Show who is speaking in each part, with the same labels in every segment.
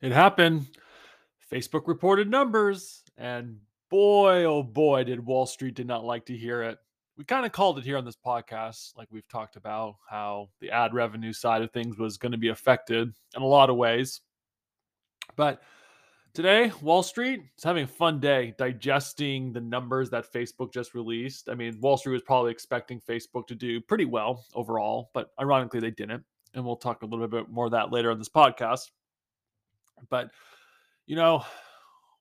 Speaker 1: It happened. Facebook reported numbers, and boy, oh boy, did Wall Street did not like to hear it. We kind of called it here on this podcast, like we've talked about how the ad revenue side of things was going to be affected in a lot of ways. But today, Wall Street is having a fun day digesting the numbers that Facebook just released. I mean, Wall Street was probably expecting Facebook to do pretty well overall, but ironically, they didn't. And we'll talk a little bit more of that later on this podcast. But you know,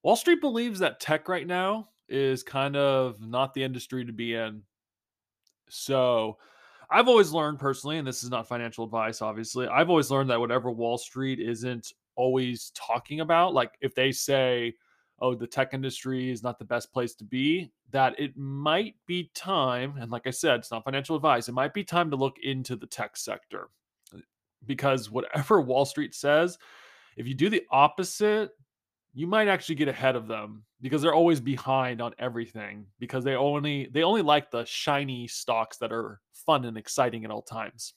Speaker 1: Wall Street believes that tech right now is kind of not the industry to be in. So, I've always learned personally, and this is not financial advice, obviously, I've always learned that whatever Wall Street isn't always talking about, like if they say, oh, the tech industry is not the best place to be, that it might be time, and like I said, it's not financial advice, it might be time to look into the tech sector. Because whatever Wall Street says, if you do the opposite, you might actually get ahead of them because they're always behind on everything because they only they only like the shiny stocks that are fun and exciting at all times.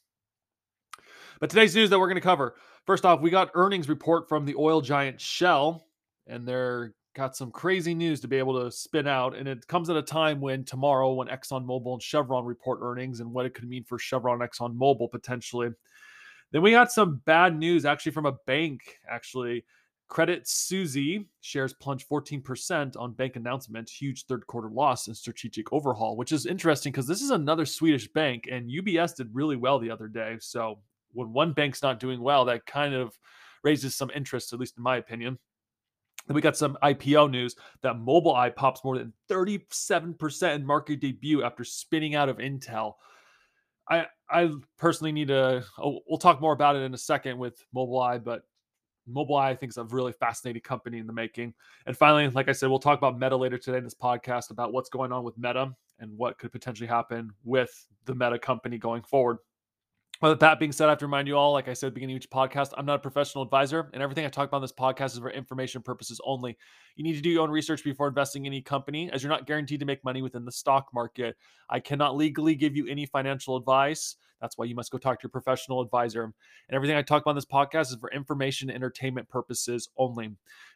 Speaker 1: But today's news that we're going to cover. First off, we got earnings report from the oil giant Shell and they're got some crazy news to be able to spin out and it comes at a time when tomorrow when ExxonMobil and Chevron report earnings and what it could mean for Chevron ExxonMobil potentially. Then we got some bad news actually from a bank actually Credit Suisse shares plunged 14% on bank announcement, huge third quarter loss and strategic overhaul, which is interesting because this is another Swedish bank and UBS did really well the other day. So when one bank's not doing well, that kind of raises some interest, at least in my opinion. Then we got some IPO news that Mobileye pops more than 37% in market debut after spinning out of Intel. I I personally need to. Oh, we'll talk more about it in a second with Mobileye, but Mobileye, I think, is a really fascinating company in the making. And finally, like I said, we'll talk about Meta later today in this podcast about what's going on with Meta and what could potentially happen with the Meta company going forward. Well, with that being said, I have to remind you all, like I said at the beginning of each podcast, I'm not a professional advisor, and everything I talk about on this podcast is for information purposes only. You need to do your own research before investing in any company, as you're not guaranteed to make money within the stock market. I cannot legally give you any financial advice. That's why you must go talk to your professional advisor. And everything I talk about on this podcast is for information entertainment purposes only.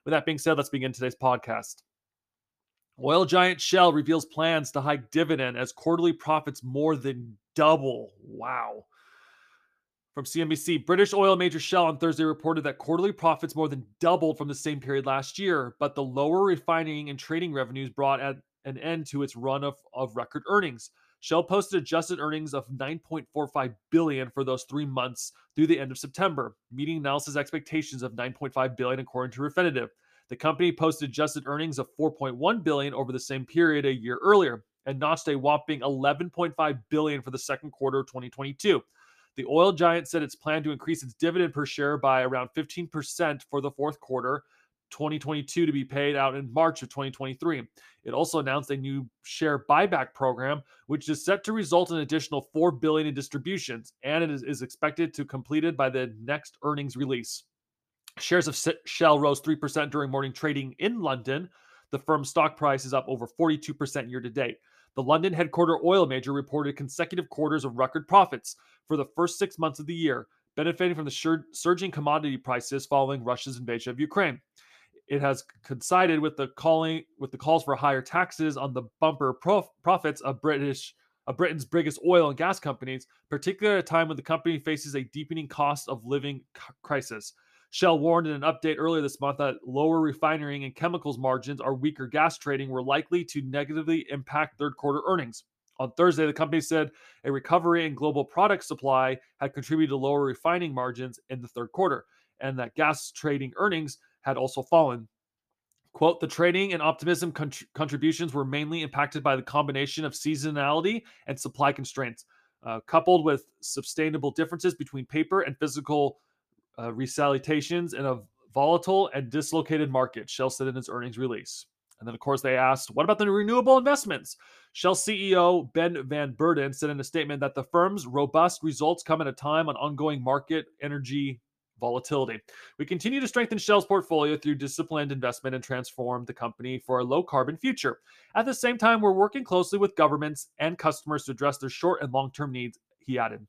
Speaker 1: With that being said, let's begin today's podcast. Oil giant Shell reveals plans to hike dividend as quarterly profits more than double. Wow. From CNBC, British oil major Shell on Thursday reported that quarterly profits more than doubled from the same period last year, but the lower refining and trading revenues brought an end to its run of, of record earnings. Shell posted adjusted earnings of 9.45 billion for those 3 months through the end of September, meeting analysis expectations of 9.5 billion according to Refinitiv. The company posted adjusted earnings of 4.1 billion over the same period a year earlier and notched a whopping 11.5 billion for the second quarter of 2022. The oil giant said its plan to increase its dividend per share by around 15% for the fourth quarter 2022 to be paid out in March of 2023. It also announced a new share buyback program, which is set to result in additional 4 billion in distributions, and it is, is expected to completed by the next earnings release. Shares of Shell rose 3% during morning trading in London. The firm's stock price is up over 42% year to date. The London headquarter oil major reported consecutive quarters of record profits for the first six months of the year, benefiting from the surging commodity prices following Russia's invasion of Ukraine. It has coincided with the calling with the calls for higher taxes on the bumper prof- profits of British of Britain's biggest oil and gas companies, particularly at a time when the company faces a deepening cost of living crisis. Shell warned in an update earlier this month that lower refining and chemicals margins or weaker gas trading were likely to negatively impact third quarter earnings. On Thursday, the company said a recovery in global product supply had contributed to lower refining margins in the third quarter, and that gas trading earnings had also fallen. Quote, the trading and optimism contributions were mainly impacted by the combination of seasonality and supply constraints, uh, coupled with sustainable differences between paper and physical uh, resalutations in a volatile and dislocated market, Shell said in its earnings release. And then, of course, they asked, what about the renewable investments? Shell CEO Ben Van Beurden said in a statement that the firm's robust results come at a time on ongoing market energy volatility. We continue to strengthen Shell's portfolio through disciplined investment and transform the company for a low carbon future. At the same time, we're working closely with governments and customers to address their short and long term needs, he added.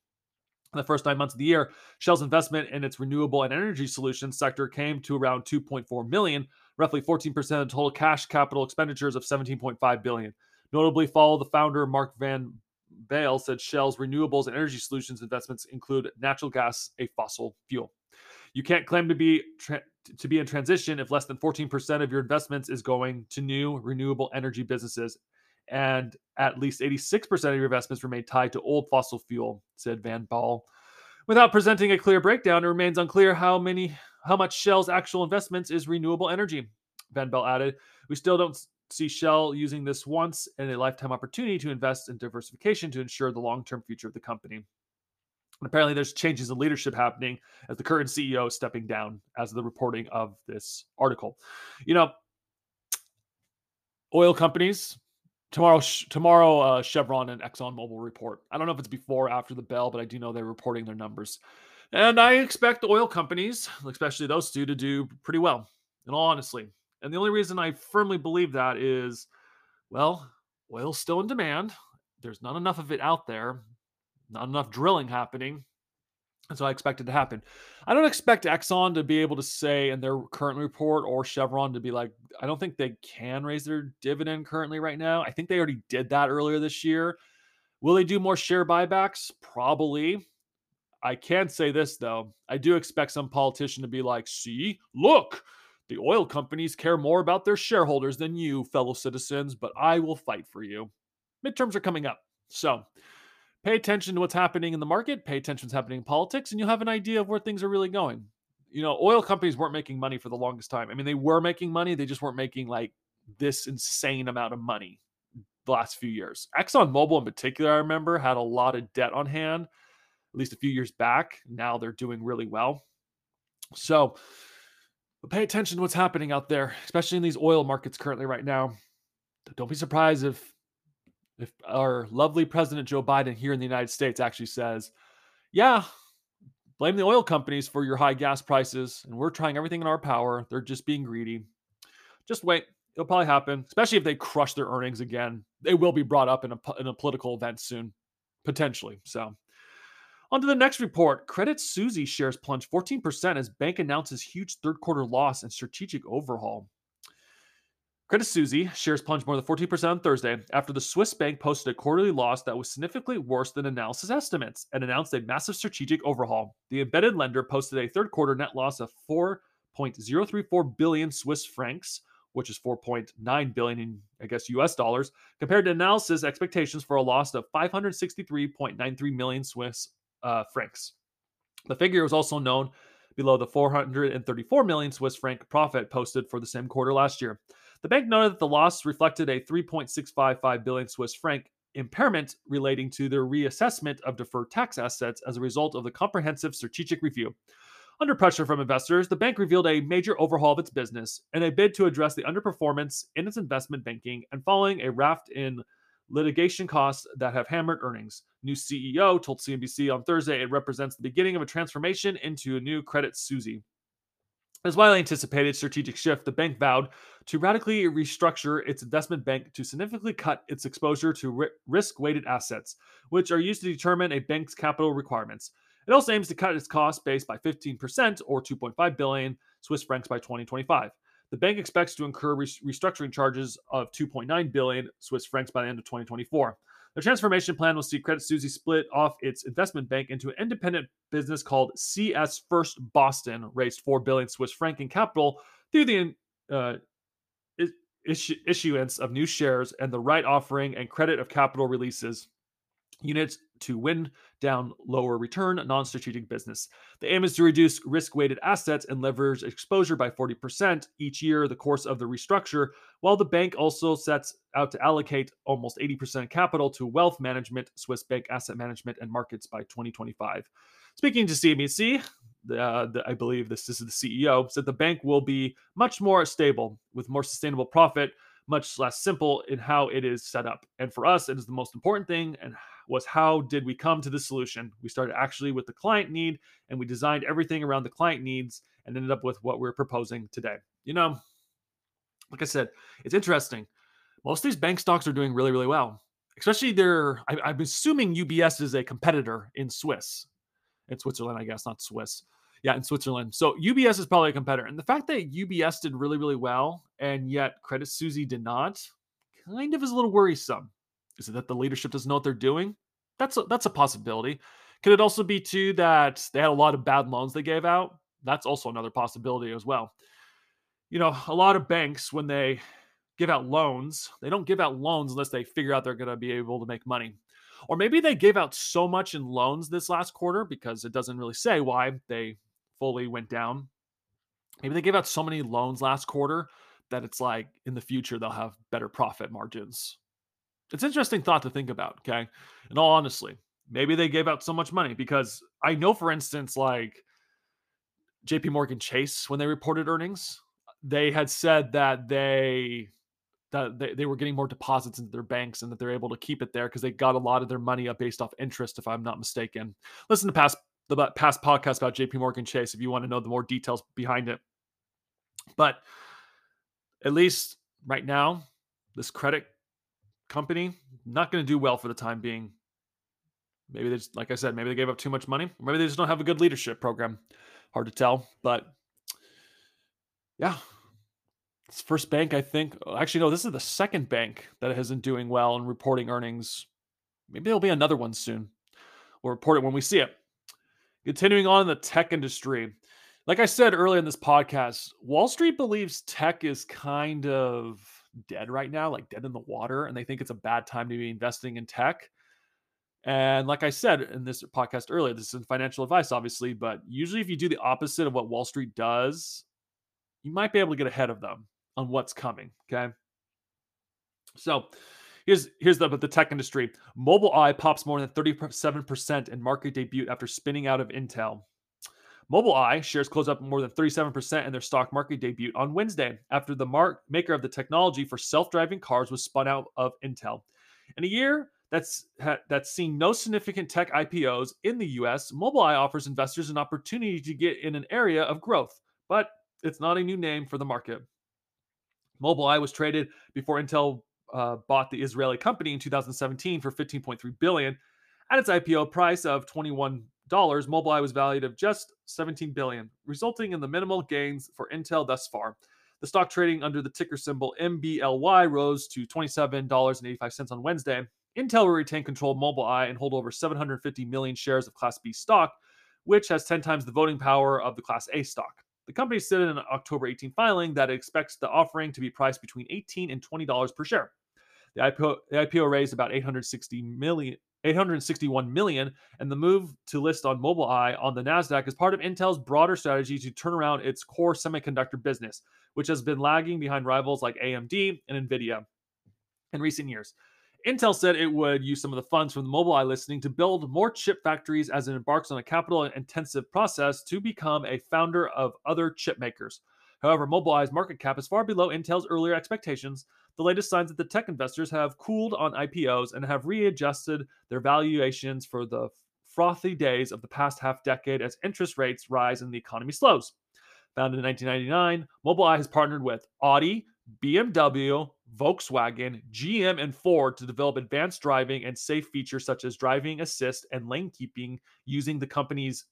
Speaker 1: In the first nine months of the year, Shell's investment in its renewable and energy solutions sector came to around 2.4 million, roughly 14% of total cash capital expenditures of 17.5 billion. Notably, follow the founder Mark Van Baal said Shell's renewables and energy solutions investments include natural gas, a fossil fuel. You can't claim to be tra- to be in transition if less than 14% of your investments is going to new renewable energy businesses and at least 86% of your investments remain tied to old fossil fuel, said Van Baal. Without presenting a clear breakdown, it remains unclear how many how much Shell's actual investments is renewable energy. Van Baal added, "We still don't see Shell using this once in a lifetime opportunity to invest in diversification to ensure the long-term future of the company." And apparently, there's changes in leadership happening as the current CEO is stepping down, as the reporting of this article. You know, oil companies tomorrow. Tomorrow, uh, Chevron and Exxon Mobil report. I don't know if it's before or after the bell, but I do know they're reporting their numbers, and I expect oil companies, especially those two, to do pretty well. In all and the only reason I firmly believe that is, well, oil's still in demand. There's not enough of it out there not enough drilling happening. And so I expect it to happen. I don't expect Exxon to be able to say in their current report or Chevron to be like, I don't think they can raise their dividend currently right now. I think they already did that earlier this year. Will they do more share buybacks? Probably. I can say this though. I do expect some politician to be like, see, look, the oil companies care more about their shareholders than you, fellow citizens, but I will fight for you. Midterms are coming up. So pay attention to what's happening in the market, pay attention to what's happening in politics, and you'll have an idea of where things are really going. You know, oil companies weren't making money for the longest time. I mean, they were making money, they just weren't making like this insane amount of money the last few years. Exxon Mobil in particular, I remember, had a lot of debt on hand, at least a few years back. Now they're doing really well. So pay attention to what's happening out there, especially in these oil markets currently right now. Don't be surprised if if our lovely President Joe Biden here in the United States actually says, yeah, blame the oil companies for your high gas prices, and we're trying everything in our power. They're just being greedy. Just wait. It'll probably happen, especially if they crush their earnings again. They will be brought up in a, in a political event soon, potentially. So, on to the next report. Credit Suisse shares plunge 14% as bank announces huge third quarter loss and strategic overhaul. Credit Suisse shares plunged more than 14% on Thursday after the Swiss bank posted a quarterly loss that was significantly worse than analysis estimates and announced a massive strategic overhaul. The embedded lender posted a third quarter net loss of 4.034 billion Swiss francs, which is 4.9 billion in I guess US dollars, compared to analysis expectations for a loss of 563.93 million Swiss uh, francs. The figure was also known below the 434 million Swiss franc profit posted for the same quarter last year. The bank noted that the loss reflected a 3.655 billion Swiss franc impairment relating to their reassessment of deferred tax assets as a result of the comprehensive strategic review. Under pressure from investors, the bank revealed a major overhaul of its business in a bid to address the underperformance in its investment banking and following a raft in litigation costs that have hammered earnings. New CEO told CNBC on Thursday it represents the beginning of a transformation into a new Credit Suisse. As widely anticipated strategic shift, the bank vowed to radically restructure its investment bank to significantly cut its exposure to risk weighted assets, which are used to determine a bank's capital requirements. It also aims to cut its cost base by 15% or 2.5 billion Swiss francs by 2025. The bank expects to incur restructuring charges of 2.9 billion Swiss francs by the end of 2024. The transformation plan will see Credit Suisse split off its investment bank into an independent business called CS First Boston, raised 4 billion Swiss franc in capital through the uh, issuance of new shares and the right offering and credit of capital releases units to win down lower return non strategic business. The aim is to reduce risk weighted assets and leverage exposure by 40% each year, the course of the restructure, while the bank also sets out to allocate almost 80% capital to wealth management, Swiss bank asset management, and markets by 2025. Speaking to CNBC, uh, the, I believe this, this is the CEO, said the bank will be much more stable with more sustainable profit, much less simple in how it is set up. And for us, it is the most important thing. And was how did we come to the solution? We started actually with the client need and we designed everything around the client needs and ended up with what we're proposing today. You know, like I said, it's interesting. Most of these bank stocks are doing really, really well. Especially their, I, am assuming UBS is a competitor in Swiss, in Switzerland, I guess, not Swiss. Yeah, in Switzerland. So UBS is probably a competitor. And the fact that UBS did really, really well and yet Credit Suisse did not kind of is a little worrisome. Is it that the leadership doesn't know what they're doing? That's a, that's a possibility. Could it also be too that they had a lot of bad loans they gave out? That's also another possibility as well. You know, a lot of banks when they give out loans, they don't give out loans unless they figure out they're going to be able to make money. Or maybe they gave out so much in loans this last quarter because it doesn't really say why they fully went down. Maybe they gave out so many loans last quarter that it's like in the future they'll have better profit margins. It's interesting thought to think about, okay? In all honestly, maybe they gave out so much money because I know for instance like JP Morgan Chase when they reported earnings, they had said that they that they, they were getting more deposits into their banks and that they're able to keep it there because they got a lot of their money up based off interest, if I'm not mistaken. Listen to past the past podcast about JP Morgan Chase if you want to know the more details behind it. But at least right now, this credit company not going to do well for the time being. Maybe they just, like I said, maybe they gave up too much money. Maybe they just don't have a good leadership program. Hard to tell, but yeah, it's first bank I think. Actually, no, this is the second bank that hasn't doing well and reporting earnings. Maybe there'll be another one soon. We'll report it when we see it. Continuing on in the tech industry, like I said earlier in this podcast, Wall Street believes tech is kind of dead right now, like dead in the water, and they think it's a bad time to be investing in tech. And like I said in this podcast earlier, this is financial advice, obviously, but usually if you do the opposite of what Wall Street does, you might be able to get ahead of them on what's coming. Okay. So here's here's the the tech industry. Mobileye pops more than 37% in market debut after spinning out of Intel. Mobileye shares closed up more than 37% in their stock market debut on Wednesday after the mark, maker of the technology for self-driving cars was spun out of Intel. In a year that's that's seen no significant tech IPOs in the US, Mobileye offers investors an opportunity to get in an area of growth, but it's not a new name for the market. Mobileye was traded before Intel uh, bought the Israeli company in 2017 for 15.3 billion. At its IPO price of 21 dollars, Mobileye was valued at just 17 billion, resulting in the minimal gains for Intel thus far. The stock trading under the ticker symbol MBLY rose to $27.85 on Wednesday. Intel will retain control of Mobileye and hold over 750 million shares of Class B stock, which has 10 times the voting power of the Class A stock. The company said in an October 18 filing that it expects the offering to be priced between 18 and $20 per share. The IPO, the IPO raised about 860 million 861 million, and the move to list on Mobileye on the Nasdaq is part of Intel's broader strategy to turn around its core semiconductor business, which has been lagging behind rivals like AMD and Nvidia in recent years. Intel said it would use some of the funds from the Mobileye listing to build more chip factories as it embarks on a capital intensive process to become a foundry of other chip makers. However, Mobileye's market cap is far below Intel's earlier expectations. The latest signs that the tech investors have cooled on IPOs and have readjusted their valuations for the frothy days of the past half decade as interest rates rise and the economy slows. Founded in 1999, Mobileye has partnered with Audi, BMW, Volkswagen, GM, and Ford to develop advanced driving and safe features such as driving assist and lane keeping using the company's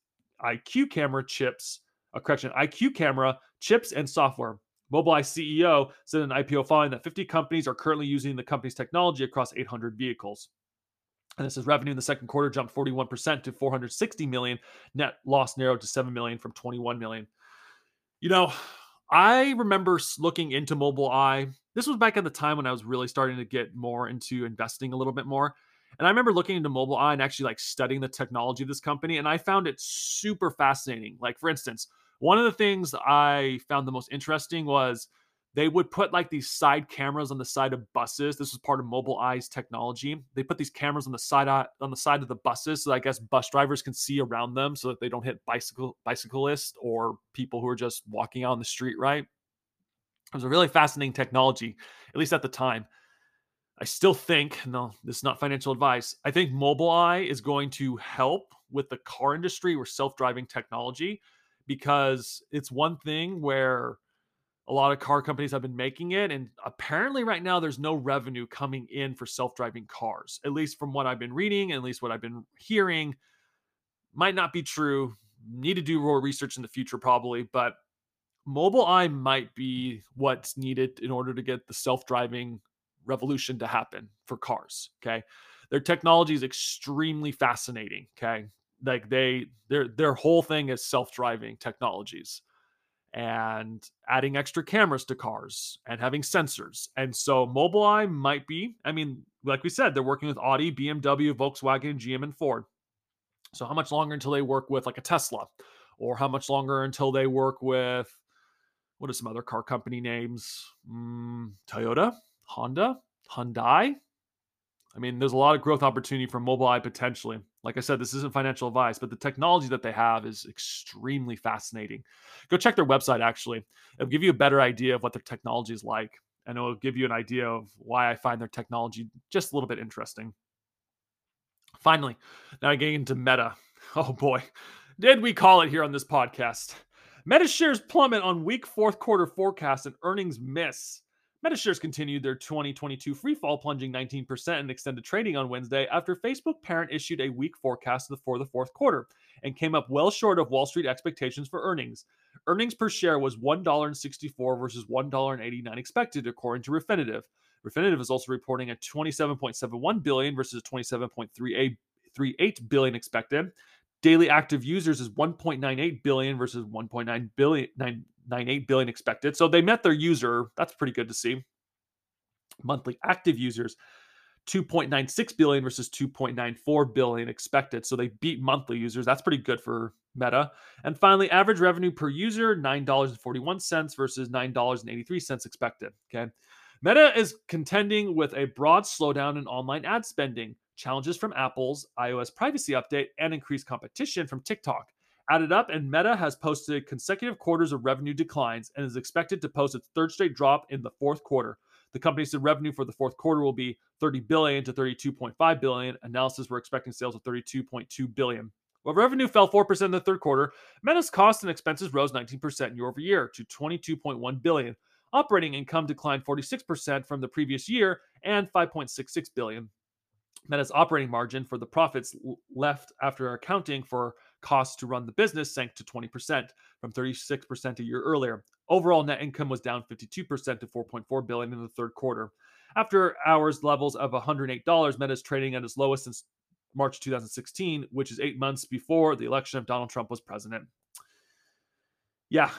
Speaker 1: EyeQ camera chips, a correction, EyeQ camera chips and software. Mobileye CEO said in an IPO filing that 50 companies are currently using the company's technology across 800 vehicles. And this is revenue in the second quarter jumped 41% to 460 million. Net loss narrowed to 7 million from 21 million. You know, I remember looking into Mobileye. This was back at the time when I was really starting to get more into investing a little bit more. And I remember looking into Mobileye and actually like studying the technology of this company, and I found it super fascinating. Like, for instance, one of the things I found the most interesting was they would put like these side cameras on the side of buses. This was part of Mobileye's technology. They put these cameras on the side uh, on the side of the buses, so I guess bus drivers can see around them, so that they don't hit bicycle bicyclists or people who are just walking out on the street. Right? It was a really fascinating technology, at least at the time. I still think, no, this is not financial advice. I think Mobileye is going to help with the car industry or self driving technology because it's one thing where a lot of car companies have been making it. And apparently, right now, there's no revenue coming in for self driving cars, at least from what I've been reading, at least what I've been hearing. Might not be true. Need to do more research in the future, probably. But Mobileye might be what's needed in order to get the self driving revolution to happen for cars. Okay. Their technology is extremely fascinating. Okay. Like they their their whole thing is self-driving technologies and adding extra cameras to cars and having sensors. And so Mobileye might be, I mean, like we said, they're working with Audi, BMW, Volkswagen, GM, and Ford. So how much longer until they work with like a Tesla? Or how much longer until they work with what are some other car company names? Mm, Toyota, Honda, Hyundai. I mean, there's a lot of growth opportunity for Mobileye potentially. Like I said, this isn't financial advice, but the technology that they have is extremely fascinating. Go check their website, actually. It'll give you a better idea of what their technology is like, and it'll give you an idea of why I find their technology just a little bit interesting. Finally, now I getting into Meta. Oh boy, did we call it here on this podcast? Meta shares plummet on weak fourth quarter forecast and earnings miss. Metashares continued their 2022 free fall, plunging 19% in extended trading on Wednesday after Facebook parent issued a weak forecast for the fourth quarter and came up well short of Wall Street expectations for earnings. Earnings per share was $1.64 versus $1.89 expected, according to Refinitiv. Refinitiv is also reporting a 27.71 billion versus 27.38 billion expected. Daily active users is 1.98 billion versus 1.9 billion 0.98 billion expected. So they met their user. That's pretty good to see. Monthly active users 2.96 billion versus 2.94 billion expected. So they beat monthly users. That's pretty good for Meta. And finally, average revenue per user $9.41 versus $9.83 expected. Okay. Meta is contending with a broad slowdown in online ad spending, challenges from Apple's iOS privacy update, and increased competition from TikTok added up, and Meta has posted consecutive quarters of revenue declines and is expected to post its third straight drop in the fourth quarter. The company said revenue for the fourth quarter will be 30 billion to 32.5 billion. Analysis were expecting sales of 32.2 billion. While revenue fell 4% in the third quarter, Meta's costs and expenses rose 19% year over year to 22.1 billion. Operating income declined 46% from the previous year and 5.66 billion. Meta's operating margin for the profits left after accounting for costs to run the business sank to 20% from 36% a year earlier. Overall net income was down 52% to 4.4 billion in the third quarter. After hours levels of $108, Meta is trading at its lowest since March 2016, which is 8 months before the election of Donald Trump was president. Yeah,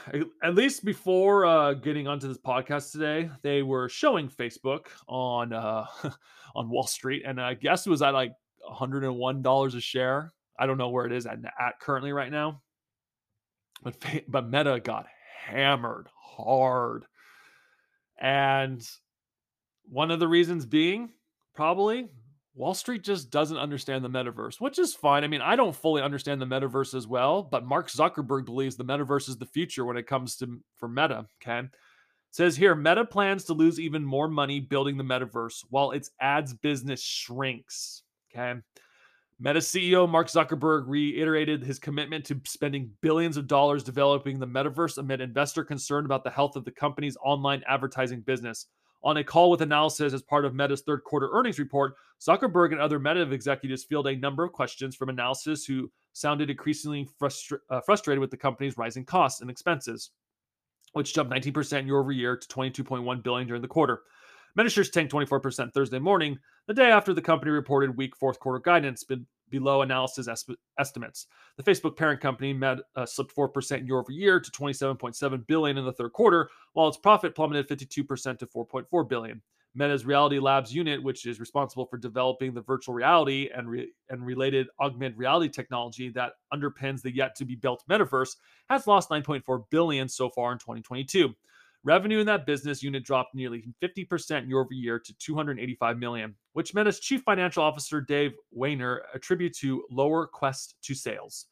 Speaker 1: at least before uh, getting onto this podcast today, they were showing Facebook on uh, on Wall Street, and I guess it was at like 101 dollars a share. I don't know where it is at, at currently right now. But but Meta got hammered hard. And one of the reasons being probably Wall Street just doesn't understand the metaverse, which is fine. I mean, I don't fully understand the metaverse as well, but Mark Zuckerberg believes the metaverse is the future when it comes to for Meta, okay? Says here Meta plans to lose even more money building the metaverse while its ads business shrinks, okay? Meta CEO Mark Zuckerberg reiterated his commitment to spending billions of dollars developing the metaverse amid investor concern about the health of the company's online advertising business. On a call with analysis as part of Meta's third quarter earnings report, Zuckerberg and other Meta executives fielded a number of questions from analysts who sounded increasingly frustra- uh, frustrated with the company's rising costs and expenses, which jumped 19% year over year to 22.1 billion during the quarter. Shares tanked 24% Thursday morning, the day after the company reported weak fourth quarter guidance below analysis estimates. The Facebook parent company met, uh, slipped 4% year over year to 27.7 billion in the third quarter, while its profit plummeted 52% to 4.4 billion. Meta's Reality Labs unit, which is responsible for developing the virtual reality and, re- and related augmented reality technology that underpins the yet to be built metaverse, has lost 9.4 billion so far in 2022. Revenue in that business unit dropped nearly 50% year over year to 285 million, which Meta's chief financial officer Dave Wehner attribute to lower Quest 2 sales.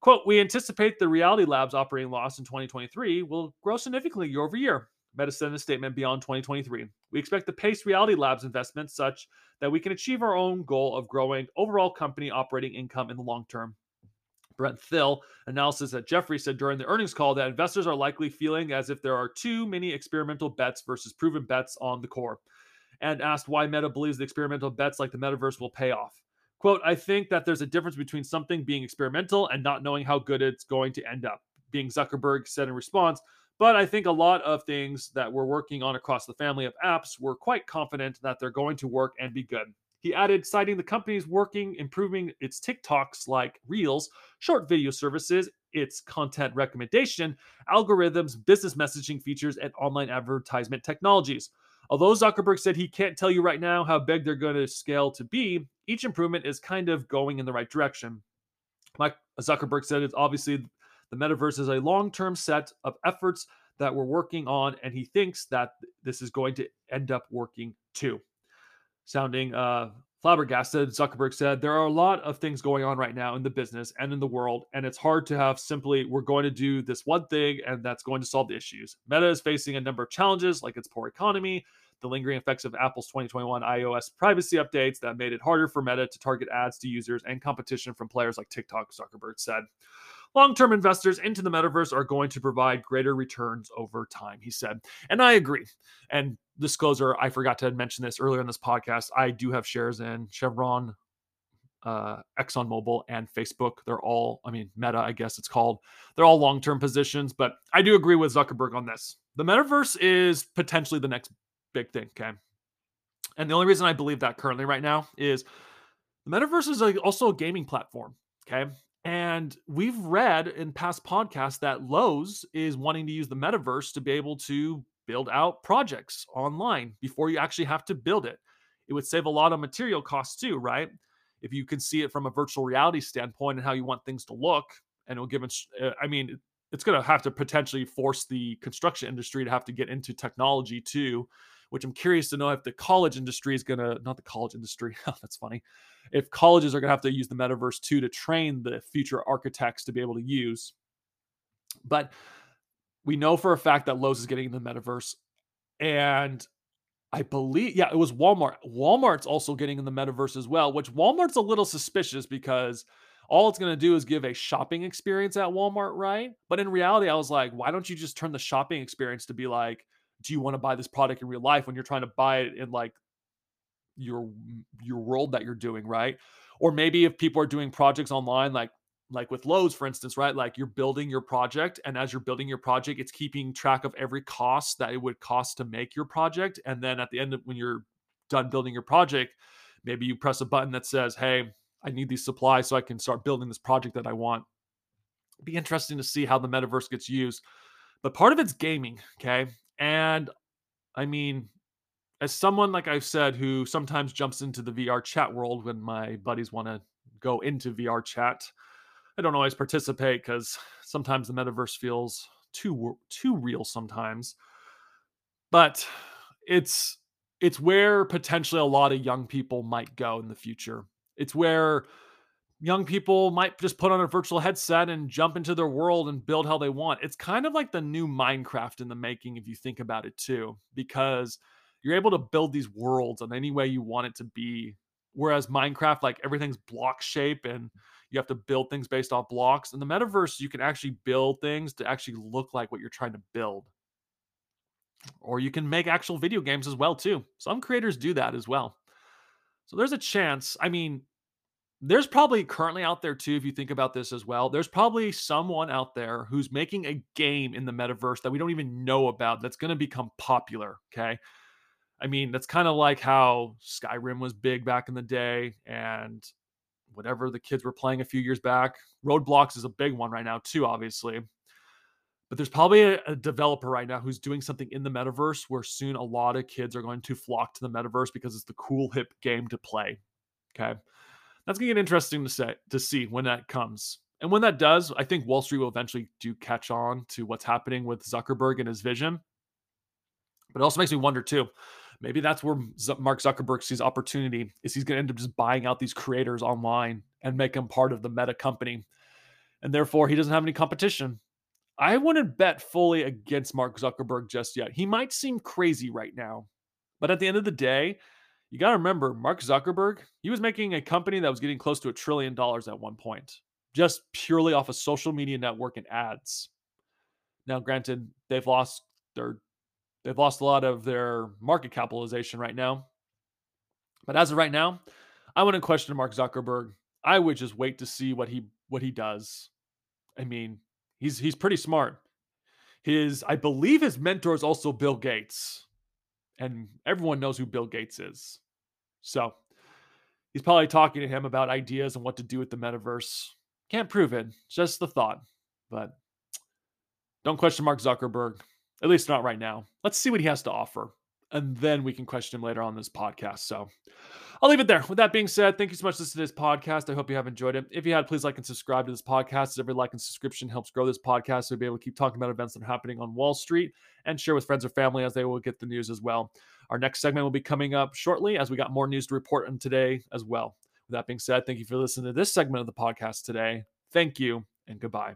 Speaker 1: Quote, we anticipate the Reality Labs operating loss in 2023 will grow significantly year over year. Meta said in a statement beyond 2023. We expect to pace Reality Labs investments such that we can achieve our own goal of growing overall company operating income in the long term. Brent Thill, analysis that Jefferies said during the earnings call that investors are likely feeling as if there are too many experimental bets versus proven bets on the core, and asked why Meta believes the experimental bets like the metaverse will pay off. Quote, I think that there's a difference between something being experimental and not knowing how good it's going to end up. Being Zuckerberg said in response, but I think a lot of things that we're working on across the family of apps, we're quite confident that they're going to work and be good. He added, citing the company's working improving its TikToks like Reels, short video services, its content recommendation, algorithms, business messaging features, and online advertisement technologies. Although Zuckerberg said he can't tell you right now how big they're going to scale to be, each improvement is kind of going in the right direction. Like uh, Zuckerberg said, it's obviously the metaverse is a long term set of efforts that we're working on, and he thinks that this is going to end up working too sounding uh, flabbergasted, Zuckerberg said, There are a lot of things going on right now in the business and in the world, and it's hard to have simply, we're going to do this one thing and that's going to solve the issues. Meta is facing a number of challenges like its poor economy, the lingering effects of Apple's 2021 iOS privacy updates that made it harder for Meta to target ads to users and competition from players like TikTok, Zuckerberg said. Long term investors into the metaverse are going to provide greater returns over time, he said. And I agree. And disclosure, I forgot to mention this earlier in this podcast. I do have shares in Chevron, uh, ExxonMobil, and Facebook. They're all, I mean, Meta, I guess it's called. They're all long term positions, but I do agree with Zuckerberg on this. The metaverse is potentially the next big thing. Okay. And the only reason I believe that currently right now is the metaverse is also a gaming platform. Okay. And we've read in past podcasts that Lowe's is wanting to use the metaverse to be able to build out projects online before you actually have to build it. It would save a lot of material costs too, right? If you can see it from a virtual reality standpoint and how you want things to look, and it'll give uh, I mean, it's going to have to potentially force the construction industry to have to get into technology too which I'm curious to know if the college industry is going to, not the college industry, oh, that's funny, if colleges are going to have to use the metaverse too to train the future architects to be able to use. But we know for a fact that Lowe's is getting in the metaverse. And I believe, yeah, it was Walmart. Walmart's also getting in the metaverse as well, which Walmart's a little suspicious because all it's going to do is give a shopping experience at Walmart, right? But in reality, I was like, why don't you just turn the shopping experience to be like, do you want to buy this product in real life when you're trying to buy it in like your your world that you're doing right? Or maybe if people are doing projects online like like with Lowe's for instance right? Like you're building your project and as you're building your project it's keeping track of every cost that it would cost to make your project and then at the end of when you're done building your project maybe you press a button that says hey I need these supplies so I can start building this project that I want. It'd be interesting to see how the metaverse gets used but part of it's gaming okay and I mean, as someone like I've said who sometimes jumps into the VR chat world when my buddies want to go into VR chat, I don't always participate because sometimes the metaverse feels too too real sometimes. But it's it's where potentially a lot of young people might go in the future. It's where young people might just put on a virtual headset and jump into their world and build how they want. It's kind of like the new Minecraft in the making, if you think about it too, because you're able to build these worlds in any way you want it to be. Whereas Minecraft, like everything's block shape and you have to build things based off blocks. In the metaverse, you can actually build things to actually look like what you're trying to build. Or you can make actual video games as well, too. Some creators do that as well. So there's a chance. I mean, there's probably currently out there too if you think about this as well there's probably someone out there who's making a game in the metaverse that we don't even know about that's going to become popular okay? I mean that's kind of like how skyrim was big back in the day and whatever the kids were playing a few years back Roblox is a big one right now too obviously. But there's probably a, a developer right now who's doing something in the metaverse where soon a lot of kids are going to flock to the metaverse because it's the cool hip game to play okay that's going to get interesting to say to see when that comes. And when that does, I think Wall Street will eventually do catch on to what's happening with Zuckerberg and his vision. But it also makes me wonder too. Maybe that's where Mark Zuckerberg sees opportunity. Is he's going to end up just buying out these creators online and make them part of the Meta company, and therefore he doesn't have any competition. I wouldn't bet fully against Mark Zuckerberg just yet. He might seem crazy right now, but at the end of the day, you got to remember Mark Zuckerberg, he was making a company that was getting close to a trillion dollars at one point, just purely off a social media network and ads. Now, granted, they've lost their they've lost a lot of their market capitalization right now. But as of right now, I wouldn't question Mark Zuckerberg. I would just wait to see what he what he does. I mean, he's he's pretty smart. His I believe his mentor is also Bill Gates and everyone knows who Bill Gates is. So he's probably talking to him about ideas and what to do with the metaverse. Can't prove it, just the thought. But don't question Mark Zuckerberg, at least not right now. Let's see what he has to offer and then we can question him later on this podcast. So I'll leave it there. With that being said, thank you so much for listening to this podcast. I hope you have enjoyed it. If you had, please like and subscribe to this podcast. Every like and subscription helps grow this podcast so we'll be able to keep talking about events that are happening on Wall Street and share with friends or family as they will get the news as well. Our next segment will be coming up shortly as we got more news to report on today as well. With that being said, thank you for listening to this segment of the podcast today. Thank you and goodbye.